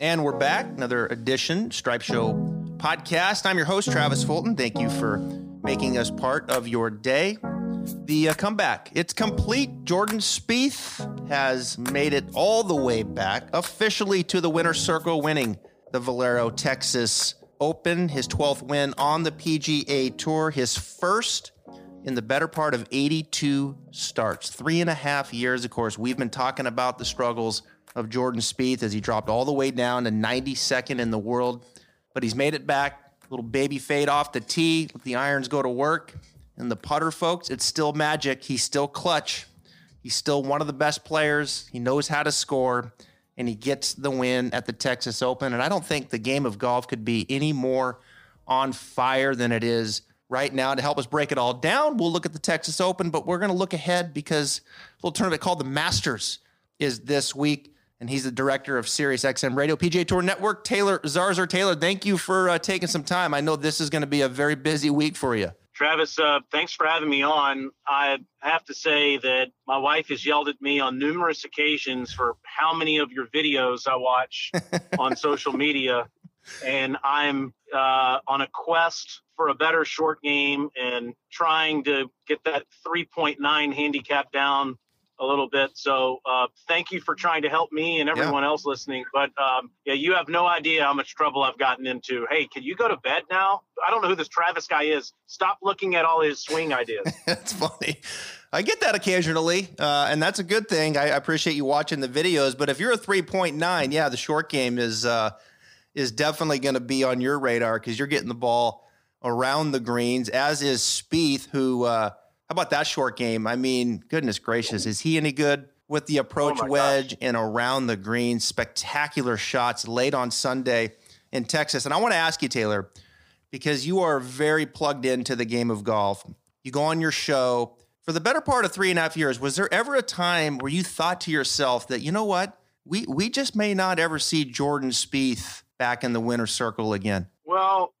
And we're back, another edition, Stripe Show podcast. I'm your host, Travis Fulton. Thank you for making us part of your day. The uh, comeback, it's complete. Jordan Spieth has made it all the way back officially to the winner's circle, winning the Valero Texas Open, his 12th win on the PGA Tour, his first in the better part of 82 starts. Three and a half years, of course. We've been talking about the struggles of Jordan Spieth as he dropped all the way down to 92nd in the world, but he's made it back. Little baby fade off the tee, let the irons go to work. And the putter, folks, it's still magic. He's still clutch. He's still one of the best players. He knows how to score, and he gets the win at the Texas Open. And I don't think the game of golf could be any more on fire than it is right now. To help us break it all down, we'll look at the Texas Open, but we're going to look ahead because a little tournament called the Masters is this week and he's the director of Sirius XM Radio PGA Tour Network. Taylor Zarzour. Taylor, thank you for uh, taking some time. I know this is going to be a very busy week for you. Travis, uh, thanks for having me on. I have to say that my wife has yelled at me on numerous occasions for how many of your videos I watch on social media. And I'm uh, on a quest for a better short game and trying to get that 3.9 handicap down a little bit. So uh, thank you for trying to help me and everyone yeah. else listening. But um, yeah, you have no idea how much trouble I've gotten into. Hey, can you go to bed now? I don't know who this Travis guy is. Stop looking at all his swing ideas. that's funny. I get that occasionally, uh, and that's a good thing. I, I, appreciate you watching the videos. But if you're a 3.9, yeah, the short game is uh, is definitely going to be on your radar because you're getting the ball around the greens, as is Spieth, who uh, how about that short game? I mean, goodness gracious, is he any good with the approach oh wedge gosh. and around the green? Spectacular shots late on Sunday in Texas. And I want to ask you, Taylor, because you are very plugged into the game of golf. You go on your show for the better part of three and a half years. Was there ever a time where you thought to yourself that, you know what, we we just may not ever see Jordan Spieth back in the winner's circle again? Well,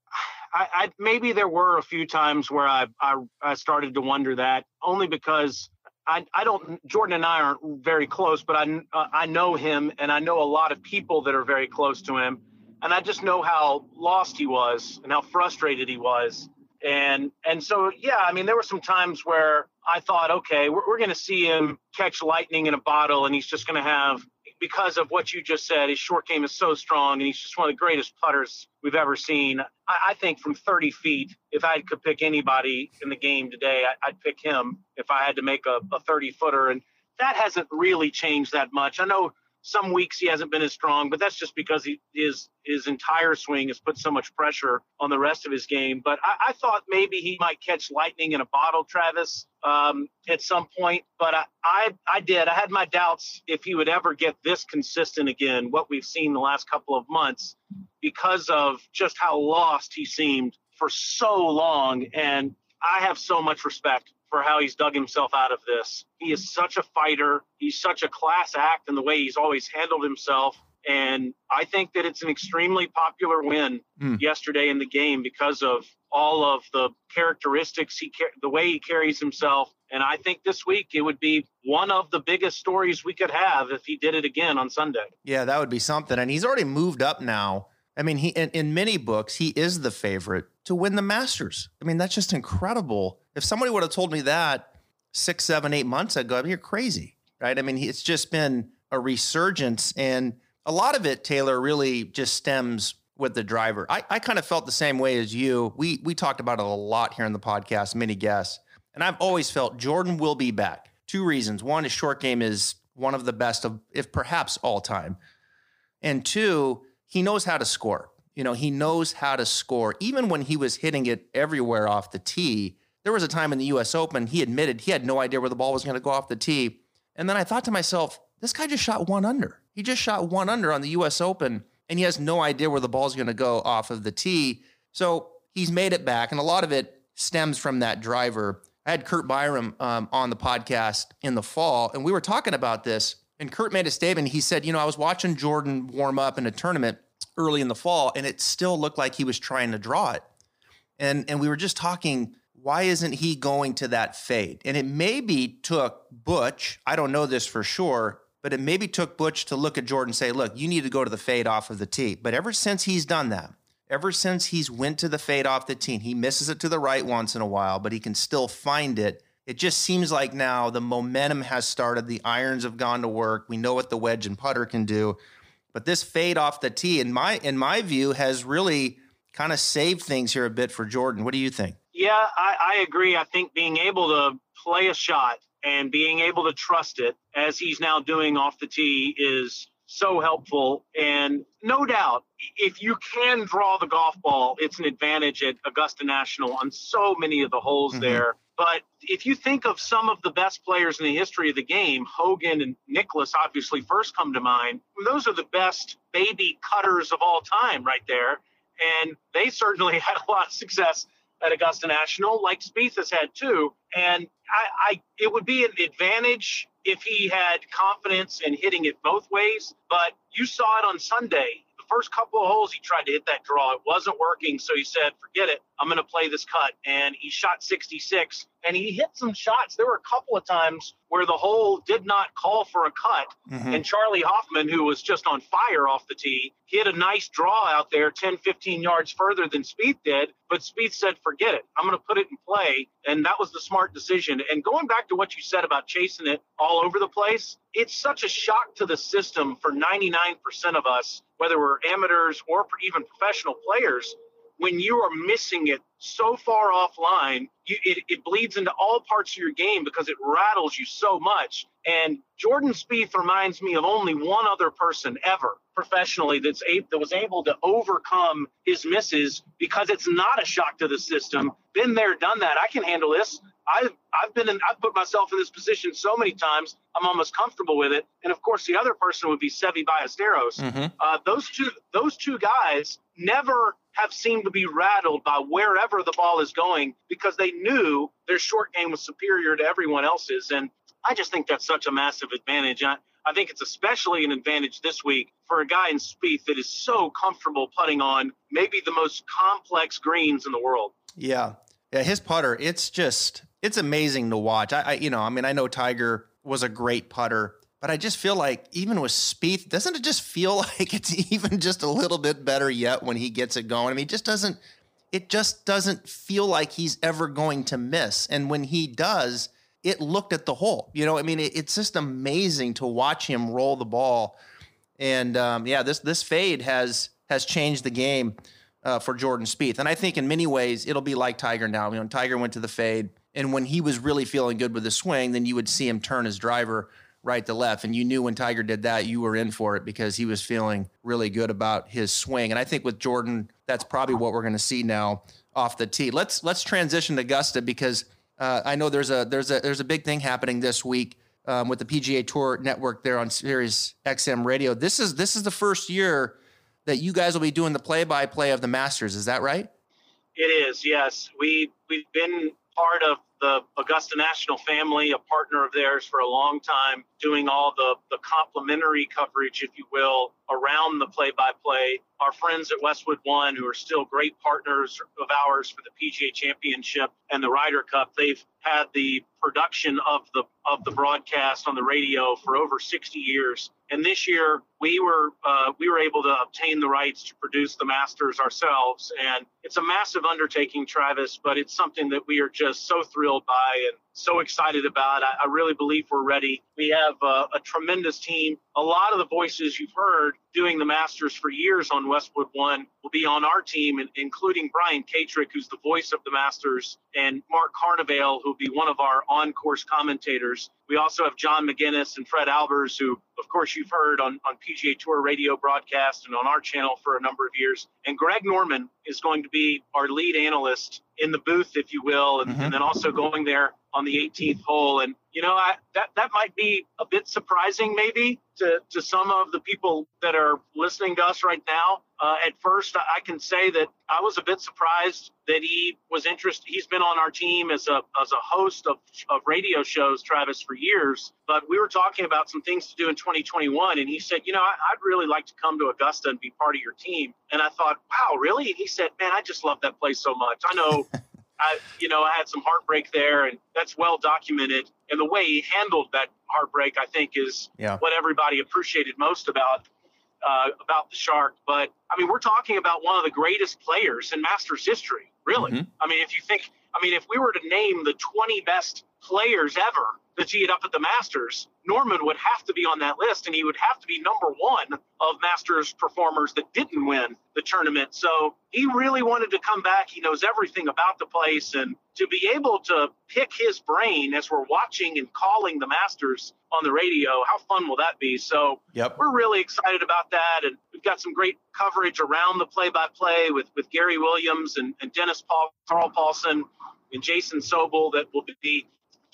I, I, maybe there were a few times where I, I, I started to wonder that only because I, I don't Jordan and I aren't very close, but I uh, I know him and I know a lot of people that are very close to him, and I just know how lost he was and how frustrated he was, and and so yeah, I mean there were some times where I thought, okay, we're, we're going to see him catch lightning in a bottle, and he's just going to have because of what you just said, his short game is so strong, and he's just one of the greatest putters we've ever seen. I, I think from 30 feet, if I could pick anybody in the game today, I, would pick him if I had to make a, a 30 footer. And that hasn't really changed that much. I know some weeks he hasn't been as strong, but that's just because he, his his entire swing has put so much pressure on the rest of his game. But I, I thought maybe he might catch lightning in a bottle, Travis, um, at some point. But I, I I did. I had my doubts if he would ever get this consistent again. What we've seen the last couple of months, because of just how lost he seemed for so long. And I have so much respect for how he's dug himself out of this. He is such a fighter. He's such a class act in the way he's always handled himself. And I think that it's an extremely popular win mm. yesterday in the game because of all of the characteristics he the way he carries himself. And I think this week it would be one of the biggest stories we could have if he did it again on Sunday. Yeah, that would be something. And he's already moved up now. I mean, he in, in many books he is the favorite to win the Masters. I mean, that's just incredible if somebody would have told me that six, seven, eight months ago, I mean, you're crazy, right? I mean, it's just been a resurgence. And a lot of it, Taylor, really just stems with the driver. I, I kind of felt the same way as you. We we talked about it a lot here in the podcast, many guests. And I've always felt Jordan will be back. Two reasons. One, his short game is one of the best of, if perhaps all time. And two, he knows how to score. You know, he knows how to score. Even when he was hitting it everywhere off the tee, there was a time in the US Open, he admitted he had no idea where the ball was going to go off the tee. And then I thought to myself, this guy just shot one under. He just shot one under on the US Open, and he has no idea where the ball's going to go off of the tee. So he's made it back, and a lot of it stems from that driver. I had Curt Byrum um, on the podcast in the fall, and we were talking about this. And Curt made a statement. He said, You know, I was watching Jordan warm up in a tournament early in the fall, and it still looked like he was trying to draw it. And, and we were just talking why isn't he going to that fade? And it maybe took Butch, I don't know this for sure, but it maybe took Butch to look at Jordan and say, look, you need to go to the fade off of the tee. But ever since he's done that, ever since he's went to the fade off the tee, he misses it to the right once in a while, but he can still find it. It just seems like now the momentum has started. The irons have gone to work. We know what the wedge and putter can do. But this fade off the tee, in my in my view, has really kind of saved things here a bit for Jordan. What do you think? Yeah, I, I agree. I think being able to play a shot and being able to trust it as he's now doing off the tee is so helpful. And no doubt, if you can draw the golf ball, it's an advantage at Augusta National on so many of the holes mm-hmm. there. But if you think of some of the best players in the history of the game, Hogan and Nicklaus obviously first come to mind. Those are the best baby cutters of all time, right there. And they certainly had a lot of success at Augusta National, like Spieth has had too. And I, I, it would be an advantage if he had confidence in hitting it both ways. But you saw it on Sunday. First couple of holes, he tried to hit that draw. It wasn't working, so he said, "Forget it. I'm going to play this cut." And he shot 66, and he hit some shots. There were a couple of times where the hole did not call for a cut. Mm-hmm. And Charley Hoffman, who was just on fire off the tee, hit a nice draw out there 10, 15 yards further than Spieth did. But Spieth said, forget it. I'm going to put it in play. And that was the smart decision. And going back to what you said about chasing it all over the place, it's such a shock to the system for 99% of us, whether we're amateurs or even professional players, when you are missing it so far offline, you, it, it bleeds into all parts of your game because it rattles you so much. And Jordan Spieth reminds me of only one other person ever professionally that's a, that was able to overcome his misses because it's not a shock to the system. Been there, done that. I can handle this. I've I've been in I've put myself in this position so many times I'm almost comfortable with it. And of course, the other person would be Seve Ballesteros. Mm-hmm. Uh, those two those two guys never have seemed to be rattled by wherever the ball is going because they knew their short game was superior to everyone else's. And I just think that's such a massive advantage. I, I think it's especially an advantage this week for a guy in Spieth that is so comfortable putting on maybe the most complex greens in the world. Yeah. Yeah, his putter, it's just it's amazing to watch. I, I you know, I mean, I know Tiger was a great putter but I just feel like even with Spieth, doesn't it just feel like it's even just a little bit better yet when he gets it going? I mean, it just doesn't it just doesn't feel like he's ever going to miss. And when he does, it looked at the hole. You know, I mean, it, it's just amazing to watch him roll the ball. And um, yeah, this this fade has has changed the game uh, for Jordan Spieth. And I think in many ways it'll be like Tiger now. You know, Tiger went to the fade, and when he was really feeling good with the swing, then you would see him turn his driver right to left. And you knew when Tiger did that, you were in for it because he was feeling really good about his swing. And I think with Jordan, that's probably what we're going to see now off the tee. Let's let's transition to Augusta because uh, I know there's a there's a there's a big thing happening this week um, with the PGA Tour Network there on Sirius XM Radio. This is this is the first year that you guys will be doing the play by play of the Masters. Is that right? It is. Yes, we we've been part of the Augusta National family, a partner of theirs for a long time, doing all the, the complimentary coverage, if you will, around the play by play. Our friends at Westwood One, who are still great partners of ours for the PGA Championship and the Ryder Cup, they've had the production of the of the broadcast on the radio for over 60 years. And this year, we were uh, we were able to obtain the rights to produce the Masters ourselves, and it's a massive undertaking, Travis. But it's something that we are just so thrilled by and so excited about. I, I really believe we're ready. We have a, a, tremendous team. A lot of the voices you've heard doing the Masters for years on Westwood One will be on our team, including Brian Katrek, who's the voice of the Masters, and Mark Carnevale, who'll be one of our on-course commentators. We also have John Maginnes and Fred Albers, who, of course, you've heard on, on PGA Tour radio broadcast and on our channel for a number of years. And Greg Norman is going to be our lead analyst in the booth, if you will, and, mm-hmm. and then also going there on the 18th hole. And you know, I, that that might be a bit surprising, maybe to to some of the people that are listening to us right now. Uh, at first, I can say that I was a bit surprised that he was interested. He's been on our team as a as a host of of radio shows, Travis, for years. But we were talking about some things to do in 2021, and he said, you know, I, I'd really like to come to Augusta and be part of your team. And I thought, wow, really? And he said, man, I just love that place so much. I know. I, you know, I had some heartbreak there, and that's well documented. And the way he handled that heartbreak, I think, is yeah. what everybody appreciated most about uh, about the Shark. But I mean, we're talking about one of the greatest players in Masters history, really. Mm-hmm. I mean, if you think, I mean, if we were to name the 20 best players ever to tee it up at the Masters, Norman would have to be on that list, and he would have to be number one of Masters performers that didn't win the tournament. So he really wanted to come back. He knows everything about the place, and to be able to pick his brain as we're watching and calling the Masters on the radio, how fun will that be? So yep. we're really excited about that, and we've got some great coverage around the play-by-play with with Gary Williams and, and Dennis Paul, Carl Paulson and Jason Sobel that will be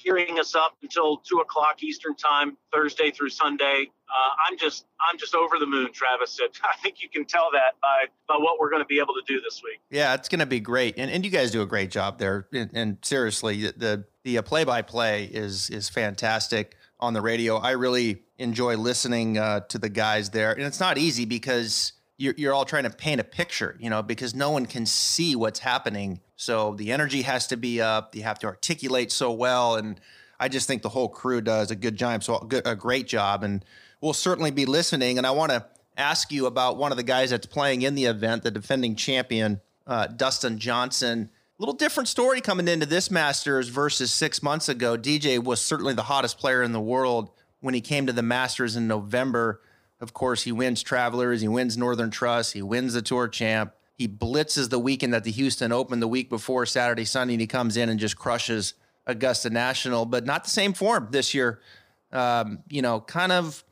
gearing us up until two o'clock Eastern time, Thursday through Sunday. Uh, I'm just I'm just over the moon, Travis. I think you can tell that by by what we're going to be able to do this week. Yeah, it's going to be great, and and you guys do a great job there. And, and seriously, the the play by play is is fantastic on the radio. I really enjoy listening uh, to the guys there, and it's not easy because you're, you're all trying to paint a picture, you know, because no one can see what's happening. So the energy has to be up. You have to articulate so well. And I just think the whole crew does a good job. So a great job. And we'll certainly be listening. And I want to ask you about one of the guys that's playing in the event, the defending champion, uh, Dustin Johnson. A little different story coming into this Masters versus six months ago. DJ was certainly the hottest player in the world when he came to the Masters in November. Of course, he wins Travelers, he wins Northern Trust, he wins the Tour Champ. He blitzes the weekend at the Houston Open the week before Saturday, Sunday, and he comes in and just crushes Augusta National, but not the same form this year. Um, you know, kind of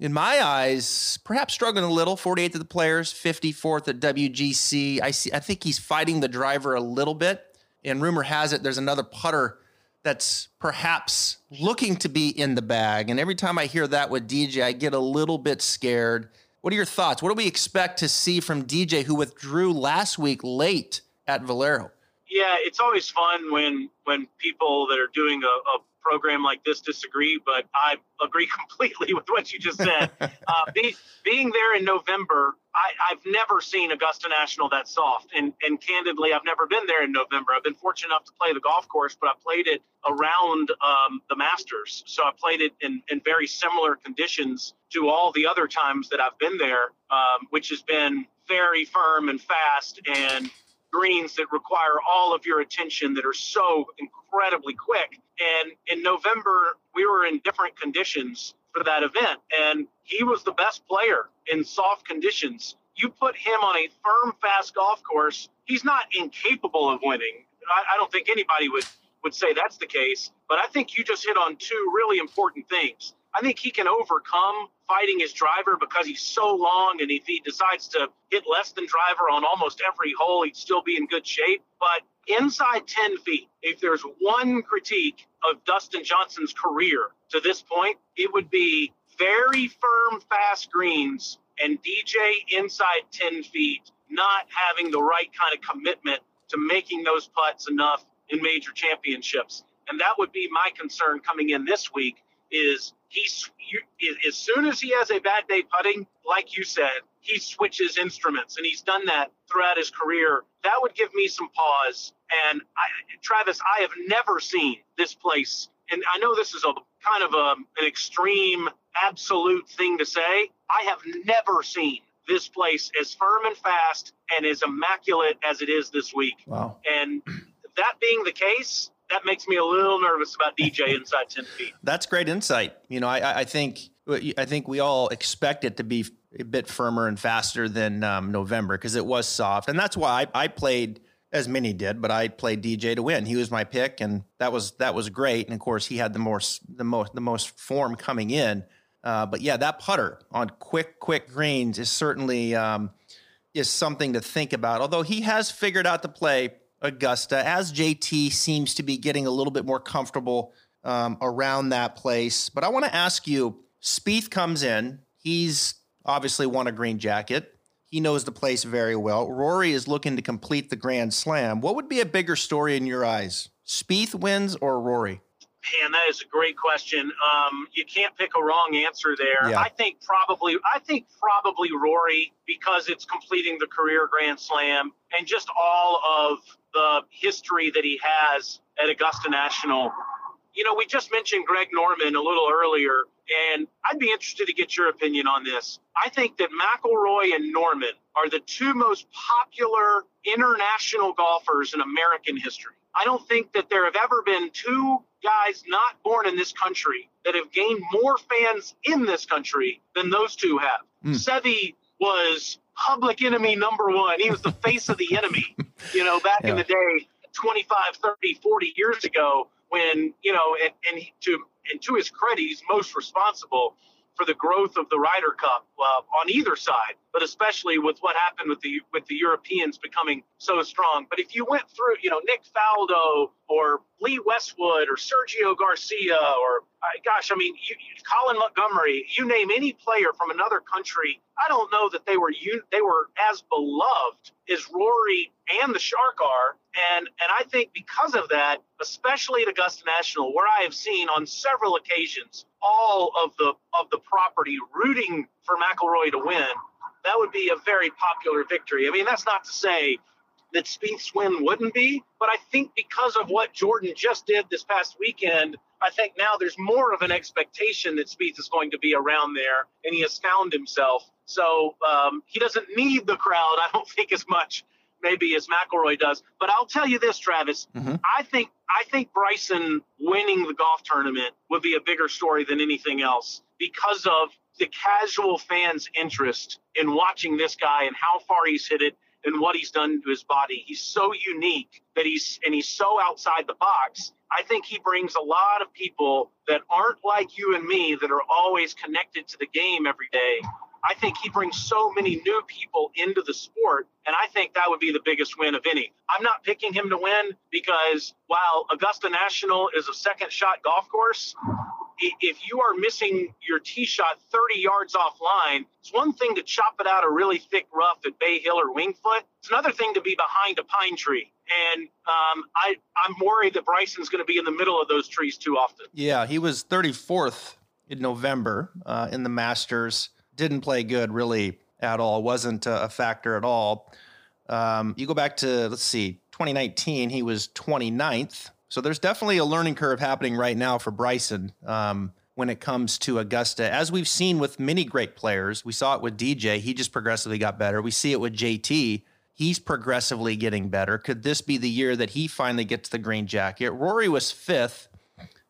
in my eyes, perhaps struggling a little. 48th of the players, 54th at WGC. I see. I think he's fighting the driver a little bit. And rumor has it there's another putter that's perhaps looking to be in the bag. And every time I hear that with DJ, I get a little bit scared. What are your thoughts? What do we expect to see from DJ, who withdrew last week late at Valero? Yeah, it's always fun when when people that are doing a, a program like this disagree, but I agree completely with what you just said. uh, be, being there in November, I, have never seen Augusta National that soft, and and candidly, I've never been there in November. I've been fortunate enough to play the golf course, but I played it around um, the Masters, so I played it in, in very similar conditions to all the other times that I've been there, um, which has been very firm and fast and greens that require all of your attention that are so incredibly quick. And in November, we were in different conditions for that event, and he was the best player in soft conditions. You put him on a firm, fast golf course, he's not incapable of winning. I, I don't think anybody would would say that's the case, but I think you just hit on two really important things. I think he can overcome fighting his driver because he's so long, and if he decides to hit less than driver on almost every hole, he'd still be in good shape. But inside 10 feet, if there's one critique of Dustin Johnson's career to this point, it would be very firm, fast greens and DJ inside 10 feet not having the right kind of commitment to making those putts enough in major championships. And that would be my concern coming in this week is he's as soon as he has a bad day putting, like you said, he switches instruments, and he's done that throughout his career. That would give me some pause. And I, Travis, I have never seen this place, and I know this is a kind of a, an extreme, absolute thing to say. I have never seen this place as firm and fast and as immaculate as it is this week. Wow. And that being the case, that makes me a little nervous about DJ inside 10 feet. That's great insight. You know, I, I think I think we all expect it to be a bit firmer and faster than um, November because it was soft, and that's why I, I, played as many did, but I played DJ to win. He was my pick, and that was that was great. And of course, he had the more the most the most form coming in. Uh, but yeah, that putter on quick quick greens is certainly um, is something to think about. Although he has figured out to play Augusta, as JT seems to be getting a little bit more comfortable um, around that place. But I want to ask you Spieth comes in. He's obviously won a green jacket. He knows the place very well. Rory is looking to complete the Grand Slam. What would be a bigger story in your eyes? Spieth wins or Rory? Man, that is a great question. Um, you can't pick a wrong answer there. Yeah. I think probably, I think probably Rory because it's completing the career Grand Slam and just all of the history that he has at Augusta National. You know, we just mentioned Greg Norman a little earlier, and I'd be interested to get your opinion on this. I think that McIlroy and Norman are the two most popular international golfers in American history. I don't think that there have ever been two guys not born in this country that have gained more fans in this country than those two have. Mm. Seve was public enemy number one. He was the face of the enemy, you know, back Yeah. in the day, 25, 30, 40 years ago, when, you know, and, and he, to and to his credit, he's most responsible for the growth of the Ryder Cup uh, on either side, but especially with what happened with the with the Europeans becoming so strong. But if you went through, you know, Nick Faldo or Lee Westwood or Sergio Garcia or uh, gosh, I mean, you, you, Colin Montgomerie, you name any player from another country, I don't know that they were un- they were as beloved as Rory and the Shark are. And and I think because of that, especially at Augusta National, where I have seen on several occasions all of the of the property rooting for McIlroy to win, that would be a very popular victory. I mean, that's not to say that Spieth's win wouldn't be, but I think because of what Jordan just did this past weekend, I think now there's more of an expectation that Spieth is going to be around there, and he has found himself. So um, he doesn't need the crowd, I don't think, as much maybe as McIlroy does. But I'll tell you this, Travis, Mhm. I think I think Bryson winning the golf tournament would be a bigger story than anything else because of the casual fans' interest in watching this guy and how far he's hit it and what he's done to his body. He's so unique that he's and he's so outside the box. I think he brings a lot of people that aren't like you and me that are always connected to the game every day. I think he brings so many new people into the sport, and I think that would be the biggest win of any. I'm not picking him to win because while Augusta National is a second shot golf course, if you are missing your tee shot 30 yards offline, it's one thing to chop it out a really thick rough at Bay Hill or Winged Foot. It's another thing to be behind a pine tree. And um, I, I'm worried that Bryson's going to be in the middle of those trees too often. Yeah, he was 34th in November uh, in the Masters. Didn't play good really at all. Wasn't a, factor at all. Um, you go back to let's see, 2019, he was 29th. So there's definitely a learning curve happening right now for Bryson um, when it comes to Augusta. As we've seen with many great players, we saw it with DJ. He just progressively got better. We see it with JT. He's progressively getting better. Could this be the year that he finally gets the green jacket? Rory was fifth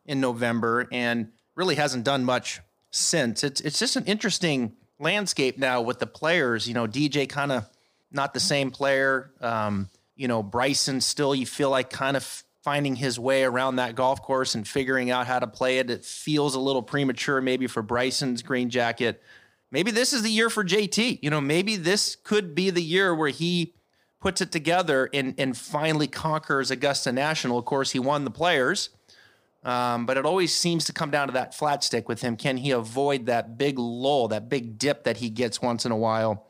in November and really hasn't done much since. It's it's just an interesting landscape now with the players. You know, DJ kind of not the same player. Um, you know, Bryson still you feel like kind of finding his way around that golf course and figuring out how to play it. It feels a little premature maybe for Bryson's green jacket. Maybe this is the year for JT. You know, maybe this could be the year where he puts it together and and finally conquers Augusta National. Of course, he won the players. Um, but it always seems to come down to that flat stick with him. Can he avoid that big lull, that big dip that he gets once in a while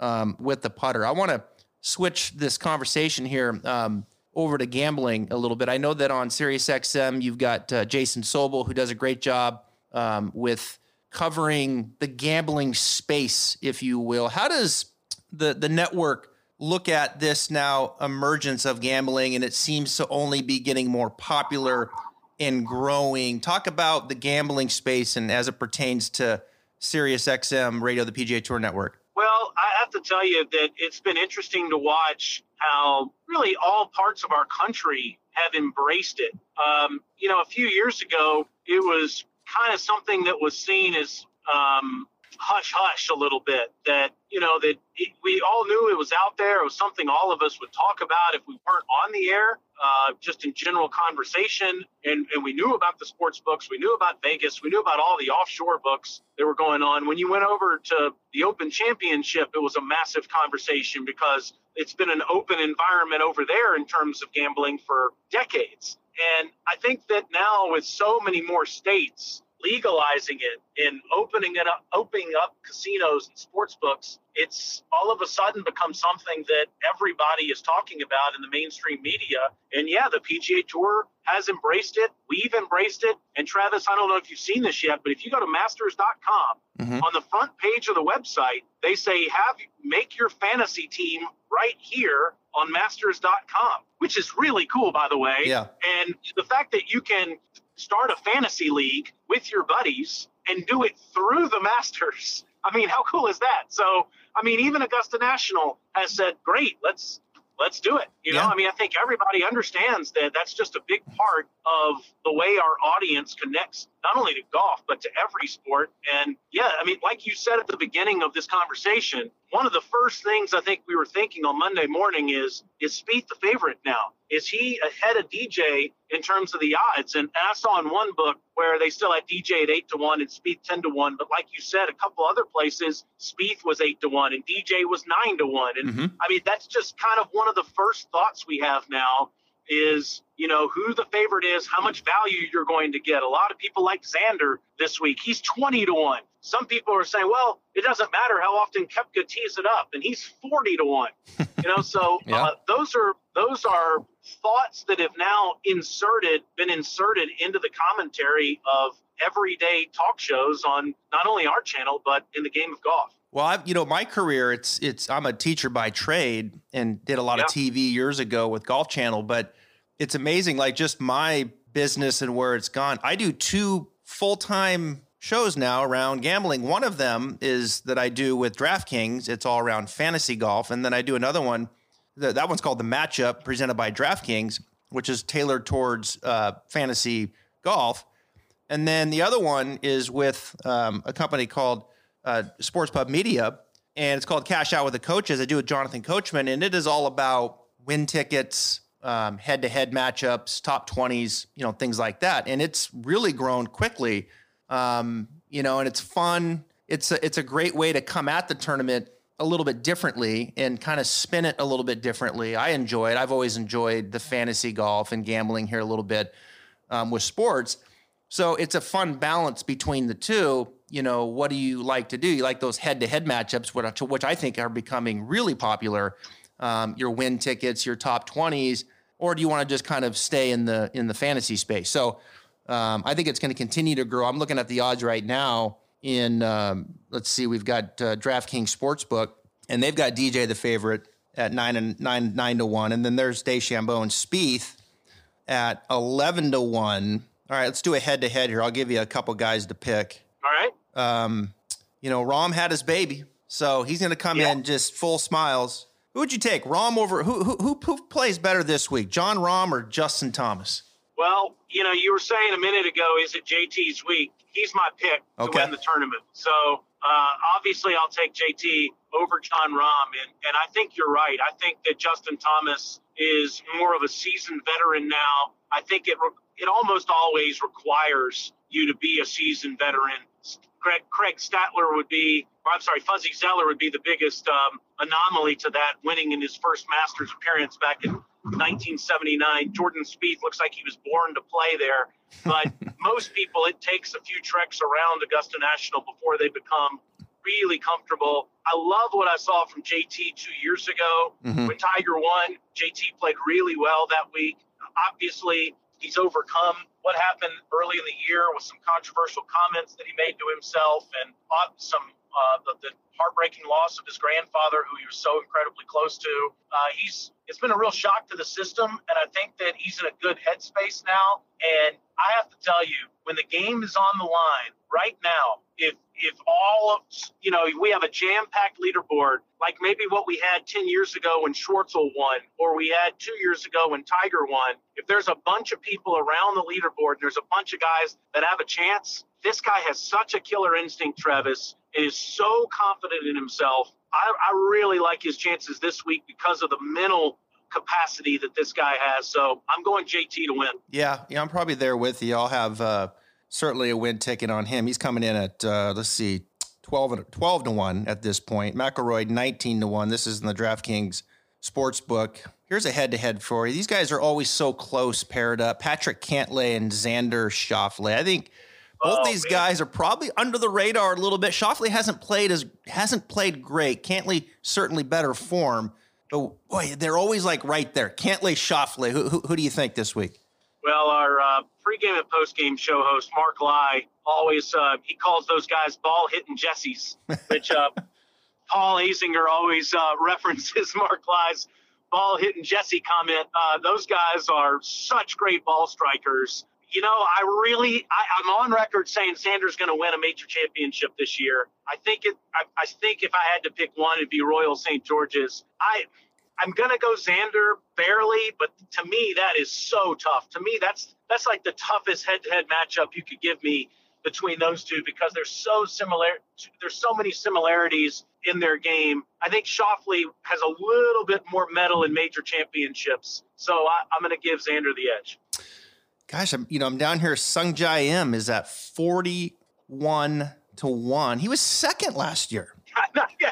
um, with the putter? I want to switch this conversation here um, over to gambling a little bit. I know that on SiriusXM you've got uh, Jason Sobel who does a great job um, with covering the gambling space, if you will. How does the the network look at this now emergence of gambling, and it seems to only be getting more popular and growing. Talk about the gambling space and as it pertains to SiriusXM Radio, the PGA Tour Network. Well, I have to tell you that it's been interesting to watch how really all parts of our country have embraced it. Um, you know, a few years ago, it was kind of something that was seen as um, hush hush a little bit. That you know that it, we all knew it was out there. It was something all of us would talk about if we weren't on the air, uh, just in general conversation. And and we knew about the sports books. We knew about Vegas. We knew about all the offshore books that were going on. When you went over to the Open Championship, it was a massive conversation because it's been an open environment over there in terms of gambling for decades. And I think that now with so many more states legalizing it and opening it up, opening up casinos and sports books, it's all of a sudden become something that everybody is talking about in the mainstream media. And yeah, the PGA Tour has embraced it. We've embraced it. And Travis, I don't know if you've seen this yet, but if you go to masters.com, mm-hmm. on the front page of the website, they say have make your fantasy team right here on masters.com, which is really cool, by the way. Yeah. And the fact that you can start a fantasy league with your buddies and do it through the Masters. I mean, how cool is that? So, I mean, even Augusta National has said, "Great, let's let's do it." You yeah. know, I mean, I think everybody understands that that's just a big part of the way our audience connects not only to golf but to every sport. And yeah, I mean, like you said at the beginning of this conversation, one of the first things I think we were thinking on Monday morning is is Spieth the favorite now? Is he ahead of DJ in terms of the odds? And, and I saw in one book where they still had DJ at eight to one and Spieth ten to one, but like you said, a couple other places Spieth was eight to one and DJ was nine to one. And mm-hmm. I mean, that's just kind of one of the first thoughts we have now is you know who the favorite is, how much value you're going to get. A lot of people like Xander this week. He's 20 to one. Some people are saying, well, it doesn't matter how often Koepka tees it up, and he's 40 to one. You know, so yeah. uh, those are those are thoughts that have now inserted been inserted into the commentary of everyday talk shows on not only our channel but in the game of golf. Well, I've, you know, my career, it's, it's, I'm a teacher by trade and did a lot yeah. of TV years ago with Golf Channel, but it's amazing. Like just my business and where it's gone. I do two full time shows now around gambling. One of them is that I do with DraftKings. It's all around fantasy golf. And then I do another one. That, that one's called The Matchup, presented by DraftKings, which is tailored towards uh, fantasy golf. And then the other one is with um, a company called uh, Sports Pub Media, and it's called Cash Out with the Coaches. I do with Jonathan Coachman, and it is all about win tickets, head to head matchups, top 20s, you know, things like that. And it's really grown quickly, um, you know, and it's fun. It's a, it's a great way to come at the tournament a little bit differently and kind of spin it a little bit differently. I enjoy it. I've always enjoyed the fantasy golf and gambling here a little bit um, with sports. So it's a fun balance between the two. You know, what do you like to do? You like those head-to-head matchups, which I think are becoming really popular. Um, your win tickets, your top twenties, or do you want to just kind of stay in the in the fantasy space? So um, I think it's going to continue to grow. I'm looking at the odds right now. In um, let's see, we've got uh, DraftKings Sportsbook, and they've got DJ the favorite at nine and nine nine to one, and then there's DeChambeau and Spieth at eleven to one all right, let's do a head to head here. I'll give you a couple guys to pick. All right. Um, you know, Rahm had his baby, so he's going to come yeah. in just full smiles. Who would you take, Rahm over who, who who plays better this week, Jon Rahm or Justin Thomas? Well, you know, you were saying a minute ago, is it JT's week? He's my pick okay. to win the tournament. So uh, obviously, I'll take JT over Jon Rahm, and and I think you're right. I think that Justin Thomas is more of a seasoned veteran now. I think it it almost always requires you to be a seasoned veteran. Craig, Craig Stadler would be, or I'm sorry, Fuzzy Zoeller would be the biggest um, anomaly to that, winning in his first Masters appearance back in 1979. Jordan Spieth looks like he was born to play there. But most people, it takes a few treks around Augusta National before they become really comfortable. I love what I saw from JT two years ago mm-hmm. when Tiger won. JT played really well that week. Obviously, he's overcome what happened early in the year with some controversial comments that he made to himself and some uh, the, the, heartbreaking loss of his grandfather, who he was so incredibly close to. Uh, he's it's been a real shock to the system, and I think that he's in a good headspace now. And I have to tell you, when the game is on the line right now, if if all of you know we have a jam-packed leaderboard like maybe what we had 10 years ago when Schwartzel won or we had two years ago when Tiger won. If there's a bunch of people around the leaderboard there's a bunch of guys that have a chance this guy has such a killer instinct Travis. Is so confident in himself. I, I really like his chances this week because of the mental capacity that this guy has. So I'm going JT to win. Yeah yeah I'm probably there with you. I'll have uh certainly a win ticket on him. He's coming in at uh, let's see, 12, 12 to one at this point. McIlroy nineteen to one. This is in the DraftKings sports book. Here's a head to head for you. These guys are always so close paired up. Patrick Cantlay and Xander Schauffele. I think both oh, these man. guys are probably under the radar a little bit. Schauffele hasn't played as hasn't played great. Cantlay certainly better form, but boy, they're always like right there. Cantlay, Schauffele. Who, who, who do you think this week? Well, our uh, pregame and postgame show host Mark Lye always uh, he calls those guys ball hitting Jessies, which uh, Paul Azinger always uh, references Mark Lye's ball hitting Jesse comment. Uh, those guys are such great ball strikers. You know, I really, I, am on record saying Xander's going to win a major championship this year. I think it. I, I think if I had to pick one, it'd be Royal St. George's. I, I'm going to go Xander barely, but to me that is so tough. To me, that's that's like the toughest head-to-head matchup you could give me between those two because they're so similar. There's so many similarities in their game. I think Schauffele has a little bit more metal in major championships, so I, am going to give Xander the edge. Gosh, I'm you know I'm down here. Sung Sungjae Im is at 41 to one. He was second last year. yeah,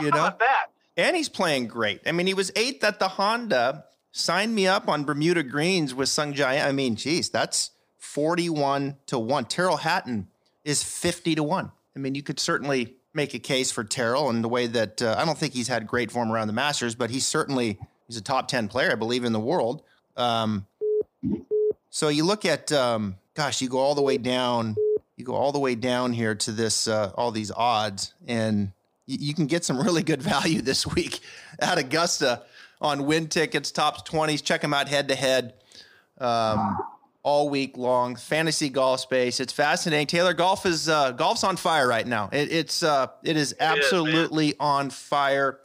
you know that. And he's playing great. I mean, he was eighth at the Honda. Signed me up on Bermuda Greens with Sungjae. I mean, geez, that's 41 to 1. Tyrrell Hatton is 50 to 1. I mean, you could certainly make a case for Tyrrell in the way that uh, I don't think he's had great form around the Masters, but he's certainly he's a top 10 player, I believe, in the world. Um, so you look at, um, gosh, you go all the way down, you go all the way down here to this, uh, all these odds, and you, you can get some really good value this week at Augusta on win tickets, tops 20s. Check them out head to head. Um, all week long. Fantasy golf space. It's fascinating. Taylor, golf is uh, golf's on fire right now. It, it's uh, it is absolutely on fire,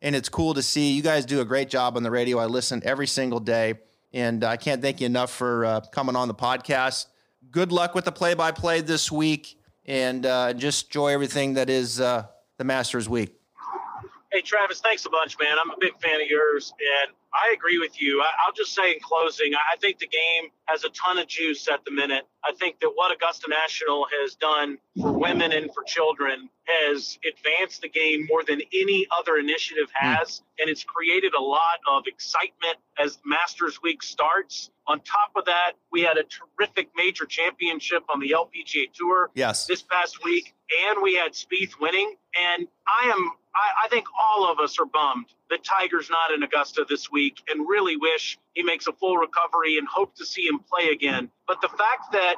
and it's cool to see. You guys do a great job on the radio. I listen every single day, and I can't thank you enough for uh, coming on the podcast. Good luck with the play-by-play this week, and uh, just enjoy everything that is uh, the Masters week. Hey, Travis, thanks a bunch, man. I'm a big fan of yours, and I agree with you. I, will just say in closing, I think the game has a ton of juice at the minute. I think that what Augusta National has done for women and for children has advanced the game more than any other initiative hmm. has. And it's created a lot of excitement as Masters Week starts. On top of that, we had a terrific major championship on the LPGA Tour yes. this past week, and we had Spieth winning. And I am I, I, think all of us are bummed that Tiger's not in Augusta this week and really wish he makes a full recovery and hope to see him play again. But the fact that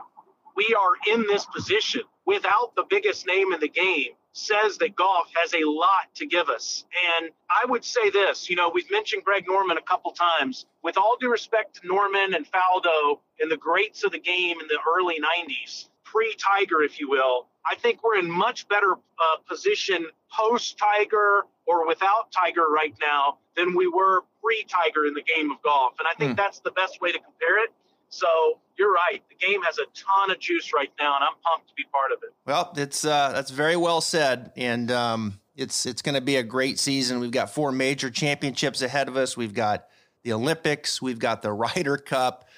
we are in this position without the biggest name in the game says that golf has a lot to give us. And I would say this, you know, we've mentioned Greg Norman a couple times. With all due respect to Norman and Faldo and the greats of the game in the early 90s, pre Tiger, if you will, I think we're in much better uh, position post Tiger or without Tiger right now than we were pre Tiger in the game of golf. And I think mm. that's the best way to compare it. So you're right. The game has a ton of juice right now, and I'm pumped to be part of it. Well, it's uh, that's very well said, and um, it's it's going to be a great season. We've got four major championships ahead of us. We've got the Olympics. We've got the Ryder Cup.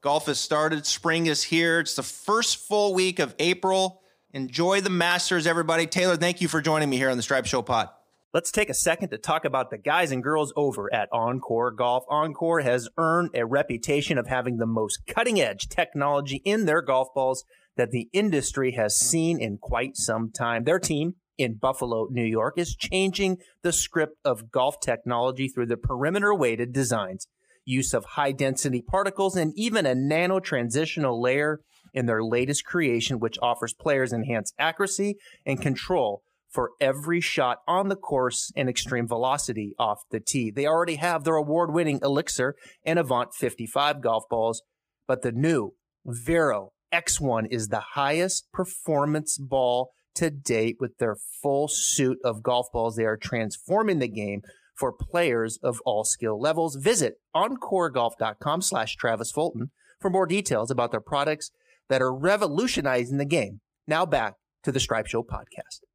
Golf has started. Spring is here. It's the first full week of April. Enjoy the Masters, everybody. Taylor, thank you for joining me here on the Stripe Show Pod. Let's take a second to talk about the guys and girls over at OnCore Golf. OnCore has earned a reputation of having the most cutting edge technology in their golf balls that the industry has seen in quite some time. Their team in Buffalo, New York is changing the script of golf technology through the perimeter weighted designs, use of high density particles, and even a nano transitional layer in their latest creation, which offers players enhanced accuracy and control for every shot on the course and extreme velocity off the tee. They already have their award winning Elixir and Avant 55 golf balls, but the new Vero X1 is the highest performance ball to date with their full suit of golf balls. They are transforming the game for players of all skill levels. Visit oncoregolf.com slash Travis Fulton for more details about their products that are revolutionizing the game. Now back to the Stripe Show podcast.